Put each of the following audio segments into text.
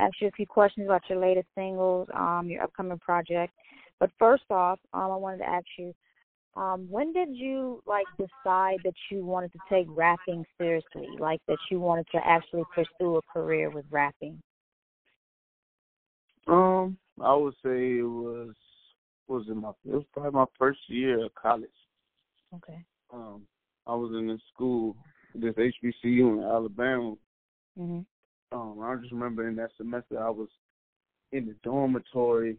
ask you a few questions about your latest singles, um, your upcoming project. But first off, um, I wanted to ask you, um, when did you like decide that you wanted to take rapping seriously, like that you wanted to actually pursue a career with rapping? Um, I would say it was was in my it was probably my first year of college. Okay. Um, I was in a school, this HBCU in Alabama. Mhm. Um, I just remember in that semester I was in the dormitory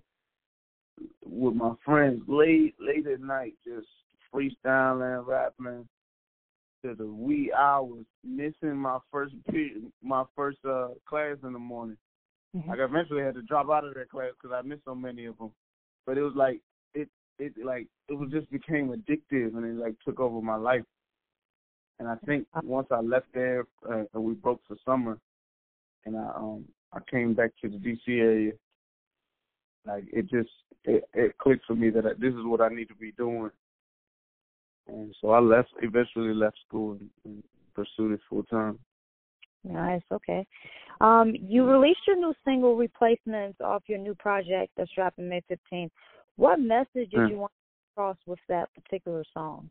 with my friends late late at night, just freestyling, rapping to the wee hours, missing my first period, my first uh class in the morning. Mm-hmm. Like I eventually had to drop out of that class because I missed so many of them. But it was like it it like it was just became addictive and it like took over my life. And I think once I left there uh, and we broke for summer, and I um I came back to the DC area, like it just it, it clicked for me that I, this is what I need to be doing. And so I left, eventually left school and, and pursued it full time. Nice. Okay. Um, you released your new single "Replacements" off your new project that's dropping May 15th. What message did Mm. you want to cross with that particular song?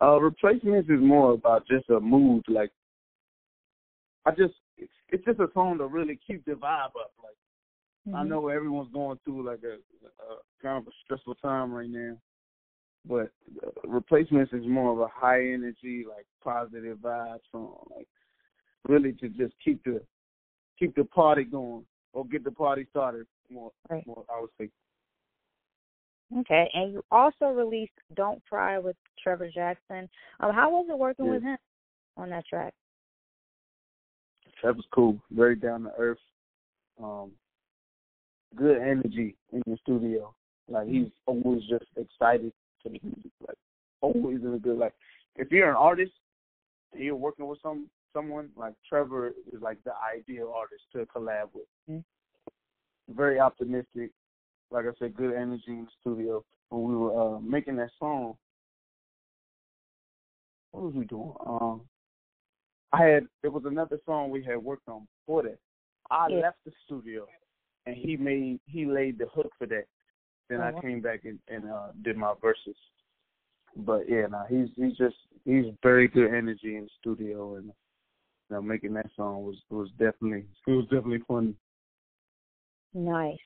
Uh, replacements is more about just a mood. Like I just, it's, just a song to really keep the vibe up. Like I Mhm. know everyone's going through like a, a kind of a stressful time right now, but uh, replacements is more of a high energy, like positive vibe song. Like really to just keep the keep the party going or get the party started. More, Right. more I would say. Okay, and you also released "Don't Cry" with Trevor Jackson. Um, how was it working Yeah. with him on that track? That was cool. Very down to earth. Um, good energy in the studio. Like he's always just excited to the music. Like always in a good like. If you're an artist and you're working with some someone like Trevor is like the ideal artist to collab with. Mhm. Very optimistic. Like I said, good energy in the studio. When we were uh, making that song, what was we doing? Um, I had there was another song we had worked on before that. I Yeah. left the studio and he made he laid the hook for that. Then Oh, I came back and, and uh did my verses. But yeah, no, he's he's just he's very good energy in the studio and you know, making that song was was definitely it was definitely fun. Nice.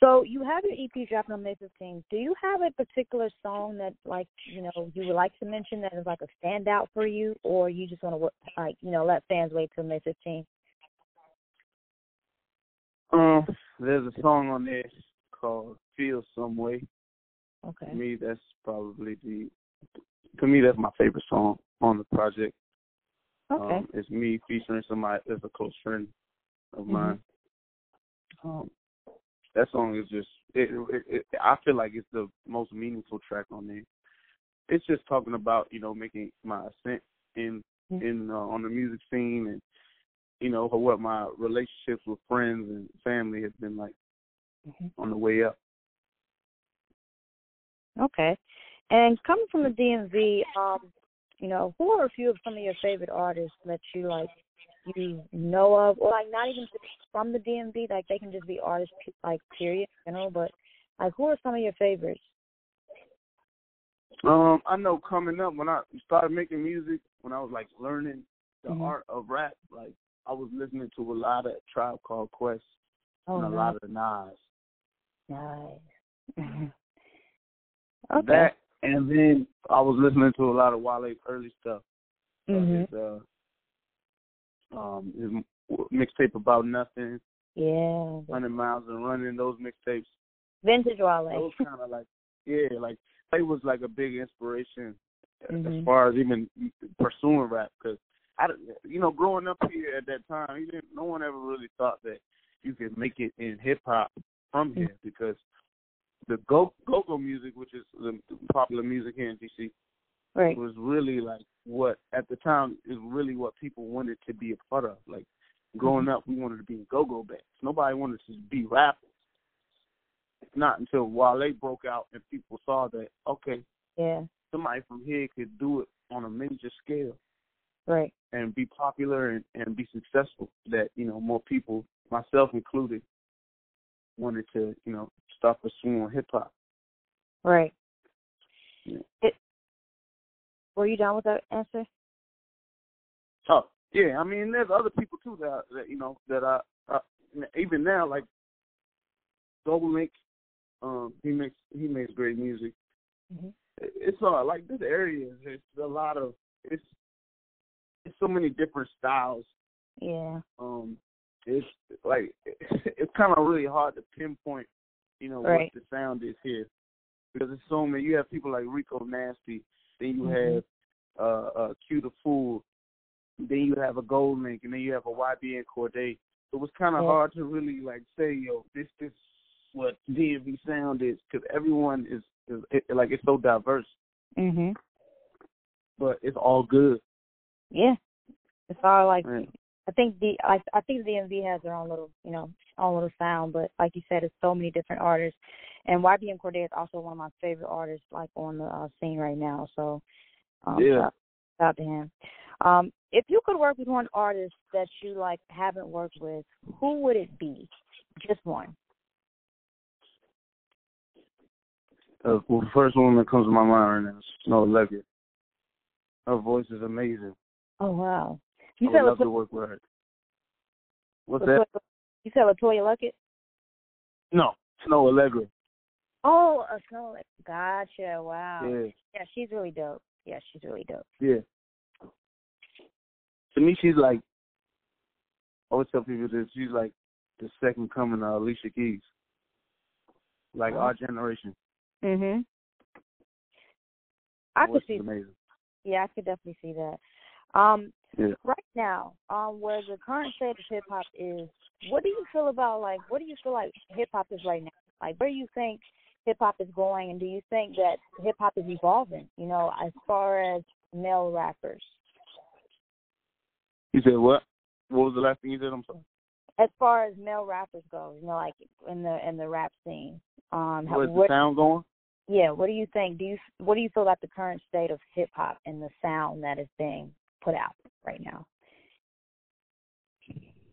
So you have your EP dropping on May 15th. Do you have a particular song that, like, you know, you would like to mention that is like a standout for you, or you just want to, like, you know, let fans wait till May 15th? Um, there's a song on there called "Feel Some Way." Okay. To me, that's probably the to me that's my favorite song on the project. Okay. Um, it's me featuring somebody that's a close friend of Mhm. mine. Um, that song is just it, it, it. I feel like it's the most meaningful track on there. It's just talking about you know making my ascent in Mhm. in uh, on the music scene and you know what my relationships with friends and family has been like Mhm. on the way up. Okay. And coming from the DMV, um, you know, who are a few of some of your favorite artists that you like, you know of, or like not even from the DMV, like they can just be artists, like period, you know. But like, who are some of your favorites? Um, I know coming up when I started making music, when I was like learning the Mhm. art of rap, like I was listening to a lot of Tribe Called Quest Oh, and a nice. lot of Nas. Nice. Okay. That and then I was listening to a lot of Wale's early stuff. Mhm. His, uh, um, his mixtape about nothing, Yeah. hundred miles and running. Those mixtapes, Vintage Wale. those kind of like, yeah, like they was like a big inspiration Mhm. as far as even pursuing rap. Because I, you know, growing up here at that time, you didn't, no one ever really thought that you could make it in hip hop from here because the go go go music, which is the popular music here in DC, Right. was really like what at the time is really what people wanted to be a part of. Like growing mm-hmm. up, we wanted to be in go go bands. Nobody wanted to be rappers. It's not until Wale broke out and people saw that okay, Yeah. somebody from here could do it on a major scale. right, and be popular and, and be successful. That you know more people, myself included, wanted to you know start pursuing hip hop. right. Yeah. It, were you done with that answer? Oh yeah, I mean there's other people too that that you know that I, I even now like GoldLink, um he makes he makes great music. Mm-hmm. It's all like this area. It's a lot of it's it's so many different styles. Yeah. Um, it's like it's kind of really hard to pinpoint, you know, Right. what the sound is here because it's so many. You have people like Rico Nasty, then you Mhm. have uh, uh, Q Da Fool, then you have a GoldLink, and then you have a YBN Cordae. It was kind of Yeah. hard to really like say, yo, this this what DMV sound is because everyone is is it, like it's so diverse, Mhm. but it's all good. Yeah. It's all like Right. I think the I I think DMV has their own little you know own little sound, but like you said, it's so many different artists. And YBN Cordae is also one of my favorite artists, like on the uh, scene right now. So um, Yeah. shout, out to him. Um, if you could work with one artist that you like haven't worked with, who would it be? Just one. Uh, well, the first one that comes to my mind right now is Snoh Aalegra. Her voice is amazing. Oh wow. You I said would love Latoya, to work with her. What's Latoya, that? you said Latoya Luckett? No, Snoh Aalegra. Oh, a Snoh. Gotcha. Wow. Yeah, Yeah, she's really dope. Yeah, she's really dope. yeah. To me, she's like. I always tell people this. She's like the second coming of Alicia Keys. Like Oh. our generation. Mhm. I could see amazing. Yeah, I could definitely see that. Um, Yeah. right now, um, where the current state of hip hop is, what do you feel about like what do you feel like hip hop is right now? Like where do you think hip hop is going and do you think that hip hop is evolving, you know, as far as male rappers? You said what? What was the last thing you said? I'm sorry. As far as male rappers go, you know, like in the in the rap scene. Um how- Where's the what sound going? yeah, what do you think? Do you what do you feel about the current state of hip hop and the sound that is being put out right now?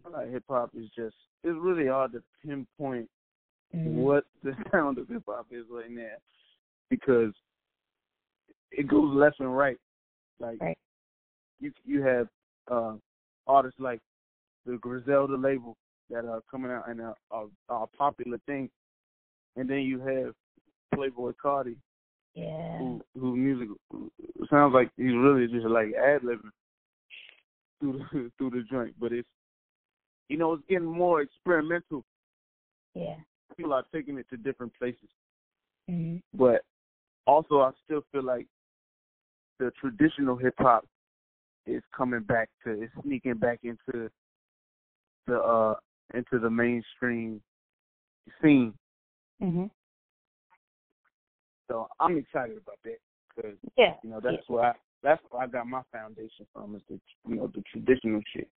I like hip hop is just. It's really hard to pinpoint Mhm. what the sound of hip hop is right now because it goes left and right. Like Right. you you have uh artists like the Griselda label that are coming out and are, are, are a popular thing, and then you have Playboi Carti Yeah. who who music sounds like he's really just like ad libbing through the through the joint, but it's you know it's getting more experimental. Yeah. People are taking it to different places. Mhm. but also I still feel like the traditional hip hop is coming back to is sneaking back into the uh into the mainstream scene. Mhm. So I'm excited about that because Yeah. you know that's where I that's where I got my foundation from is the you know the traditional shit.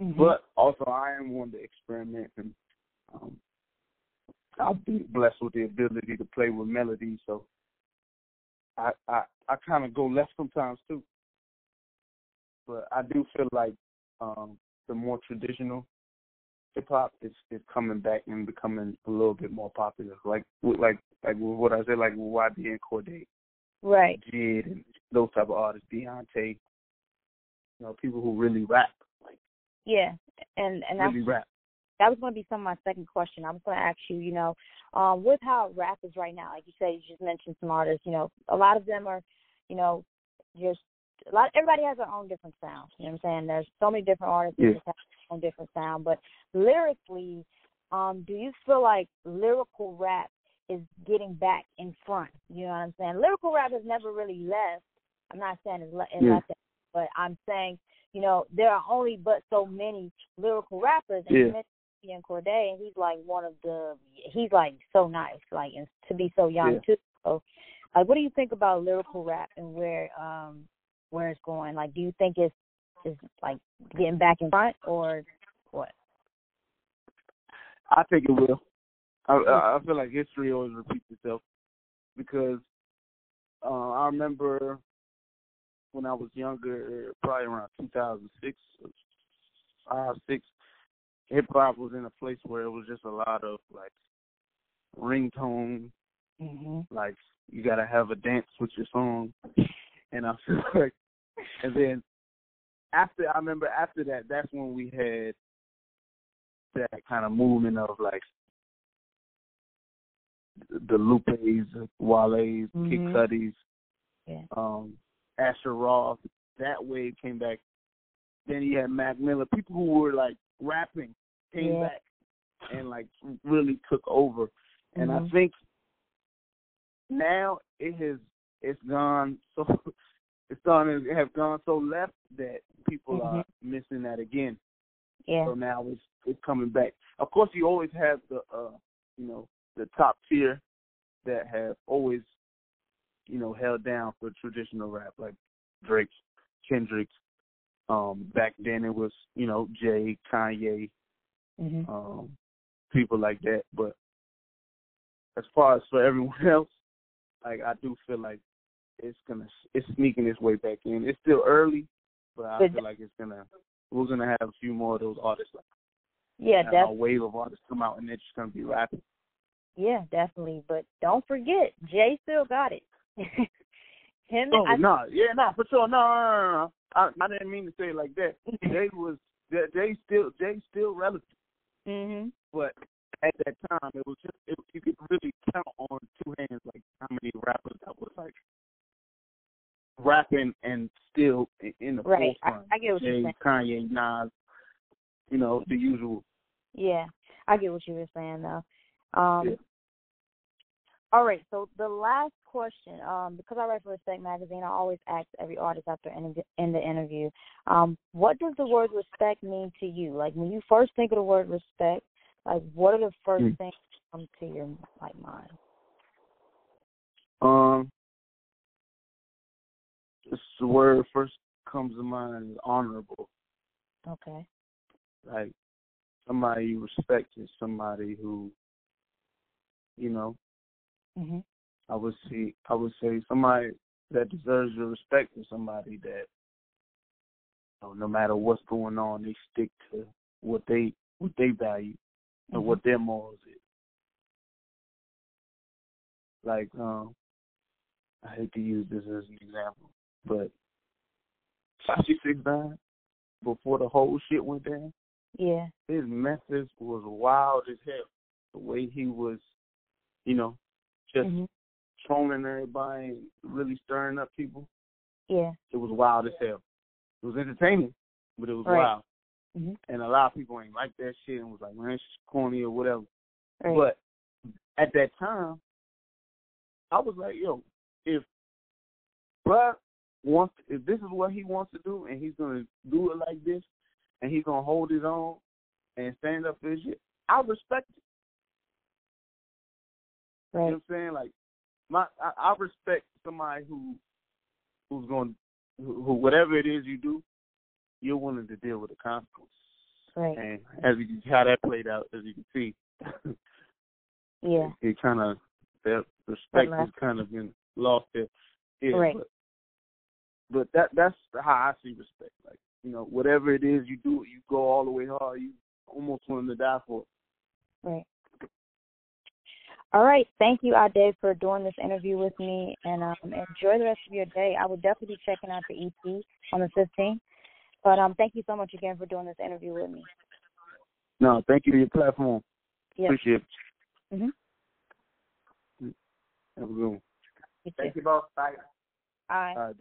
Mhm. But also I am one to experiment and um I've been blessed with the ability to play with melodies, so I I, I kinda go left sometimes too. But I do feel like um the more traditional hip hop is is coming back and becoming a little bit more popular. Like with like like with what I said, like with YB and Corday, right. JID and those type of artists, Deontay, you know, people who really rap, like Yeah. And and that's really rap. That was going to be some of my second question. I was going to ask you, you know, um, with how rap is right now, like you said, you just mentioned some artists. You know, a lot of them are, you know, just a lot. Everybody has their own different sound. You know what I'm saying? There's so many different artists Yeah. that have their own different sound. But lyrically, um, do you feel like lyrical rap is getting back in front? You know what I'm saying? Lyrical rap has never really left. I'm not saying it's, le- it Yeah. left, but I'm saying, you know, there are only but so many lyrical rappers. And you mentioned Ian Cordae, and he's like one of the he's like so nice, like and to be so young Yeah. too. So, like, what do you think about lyrical rap and where um where it's going? Like, do you think it's is like getting back in front or what? I think it will. I I I feel like history always repeats itself because uh, I remember when I was younger, probably around 2006, five, six. Hip hop was in a place where it was just a lot of like ringtone, hmm like you gotta have a dance with your song, and I feel like, and then after I remember after that, that's when we had that kind of movement of like the Lupes, Wale's, Kid Mhm. Cudi's, Yeah. um, Asher Roth. That wave came back. Then you had Mac Miller. People who were like rapping came Yeah. back and like really took over. And I Mhm. think now it has it's gone so it's gone it have gone so left that people are missing that again. Yeah. So now it's it's coming back. Of course, you always have the uh, you know the top tier that have always you know held down for traditional rap like Drake, Kendrick. Um, back then it was you know Jay, Kanye, hmm um, people like that. But as far as for everyone else, like I do feel like it's gonna it's sneaking its way back in. It's still early, but I But- feel like it's gonna we're gonna have a few more of those artists like Yeah, a wave of artists come out and they're just gonna be rapping. yeah, definitely. But don't forget, Jay still got it. Him, Oh I, no, yeah, no, for sure, no, no, no, no. I, I didn't mean to say it like that. Jay was Jay Jay still Jay still relevant, hmm but at that time it was just it, you could really count on two hands like how many rappers that was like rapping and still in, the Right. I, forefront. I get what you're saying. Kanye, Nas, you know the usual. Yeah, I get what you were saying though. Um, Yeah. All right, so the last question, um, because I write for Respect Magazine, I always ask every artist after in, in the interview, um, what does the word respect mean to you? Like when you first think of the word respect, like what are the first Mm. things that come to your like mind? Um, this the word first comes to mind is honorable. Okay. like somebody you respect is somebody who, you know, Mhm. I would see I would say somebody that deserves your respect is somebody that you know, no matter what's going on, they stick to what they what they value and Mhm. what their morals is. Like, um I hate to use this as an example, but Tekashi Six Nine, before the whole shit went down, Yeah. his message was wild as hell. The way he was, you know, just Mhm. trolling everybody and really stirring up people. Yeah. It was wild as hell. It was entertaining, but it was Right. wild. Mhm. And a lot of people ain't like that shit and was like, man, it's corny or whatever. Right. But at that time, I was like, yo, if Bruh wants, if this is what he wants to do and he's gonna do it like this, and he's gonna hold his own and stand up for his shit, I respect it. You know what I'm saying? Like my, I, I respect somebody who, who's going, who, who whatever it is you do, you're willing to deal with the consequences. Right. And as you how that played out, as you can see, Yeah. it kind of that respect has kind of been lost there. Yeah, Right. but, but that that's how I see respect. Like you know, whatever it is you do, you go all the way hard. You almost willing to die for it. Right. All right. Thank you, Ade, for doing this interview with me, and um, enjoy the rest of your day. I will definitely be checking out the EP on the 15th. But um, thank you so much again for doing this interview with me. No, thank you for your platform. Yes. Appreciate it. Mhm. Have a good one. You too. you, boss. Bye. All right. All right.